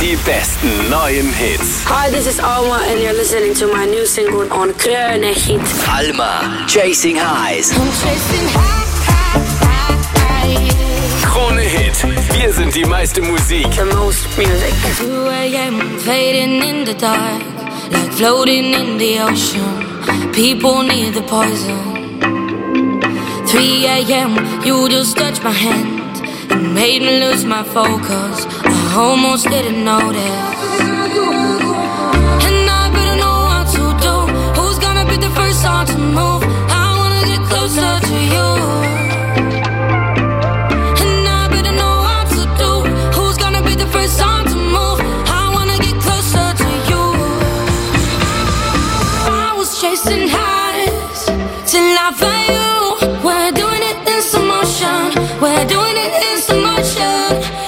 Die besten neuen Hits. Hi, this is Alma, and you're listening to my new single on Krone Hit. Alma, Chasing Highs. I'm chasing high, high, high. Krone Hit. Wir sind die meiste Musik. The most music. 2 a.m. fading in the dark, like floating in the ocean. People need the poison. 3 a.m. You just touched my hand and made me lose my focus. I almost didn't notice. And I better know what to do. Who's gonna be the first one to move? I wanna get closer to you. And I better know what to do. Who's gonna be the first one to move? I wanna get closer to you. I was chasing highs till I found you. We're doing it in slow motion. We're doing it in slow motion.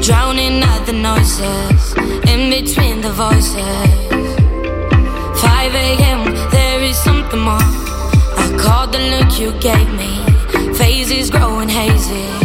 drowning out the noises in between the voices. 5 a.m. there is something more. I caught the look you gave me, phases growing hazy.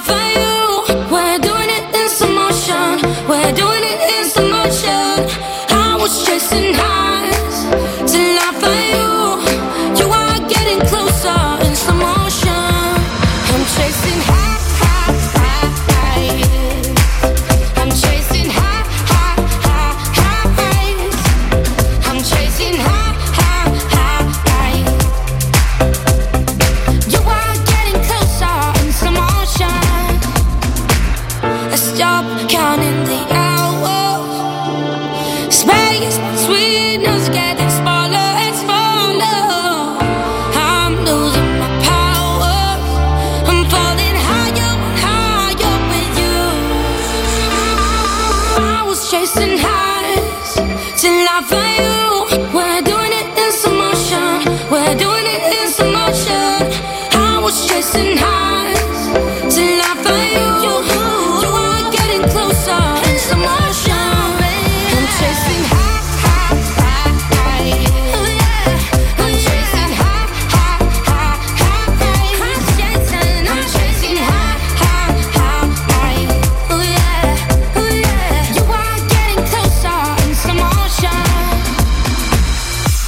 I counting the hours. Space getting smaller and smaller. I'm losing my. I'm falling higher and higher with you. I was chasing highs till I found you. We're doing it in slow motion. We're doing it in slow motion. I was chasing highs till I.